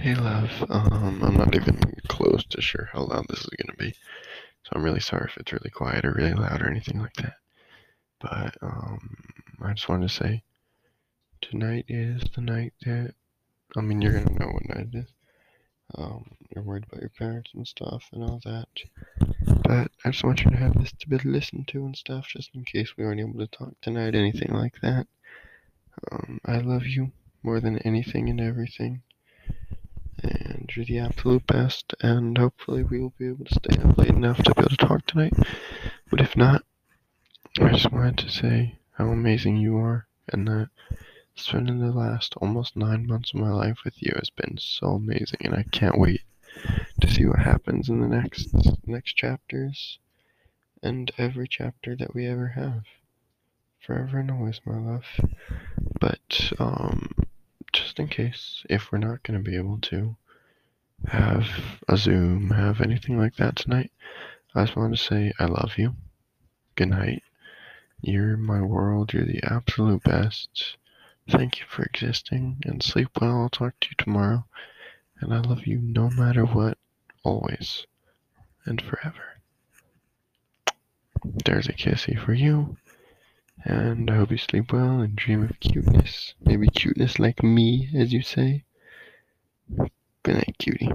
Hey, love. Um, I'm not even close to sure how loud this is gonna be, so I'm really sorry if it's really quiet or really loud or anything like that. But um, I just wanted to say tonight is the night that I mean you're gonna know what night it is. Um, you're worried about your parents and stuff and all that. But I just want you to have this to be listened to and stuff, just in case we aren't able to talk tonight, anything like that. Um, I love you more than anything and everything. You're the absolute best, and hopefully we will be able to stay up late enough to be able to talk tonight. But if not, I just wanted to say how amazing you are, and that spending the last almost nine months of my life with you has been so amazing, and I can't wait to see what happens in the next next chapters and every chapter that we ever have. Forever and always, my love. But um, just in case, if we're not going to be able to have a Zoom, have anything like that tonight, I just wanted to say I love you. Good night. You're my world. You're the absolute best. Thank you for existing and sleep well. I'll talk to you tomorrow. And I love you no matter what, always and forever. There's a kissy for you. And I hope you sleep well and dream of cuteness. Maybe cuteness like me, as you say. Good night, cutie.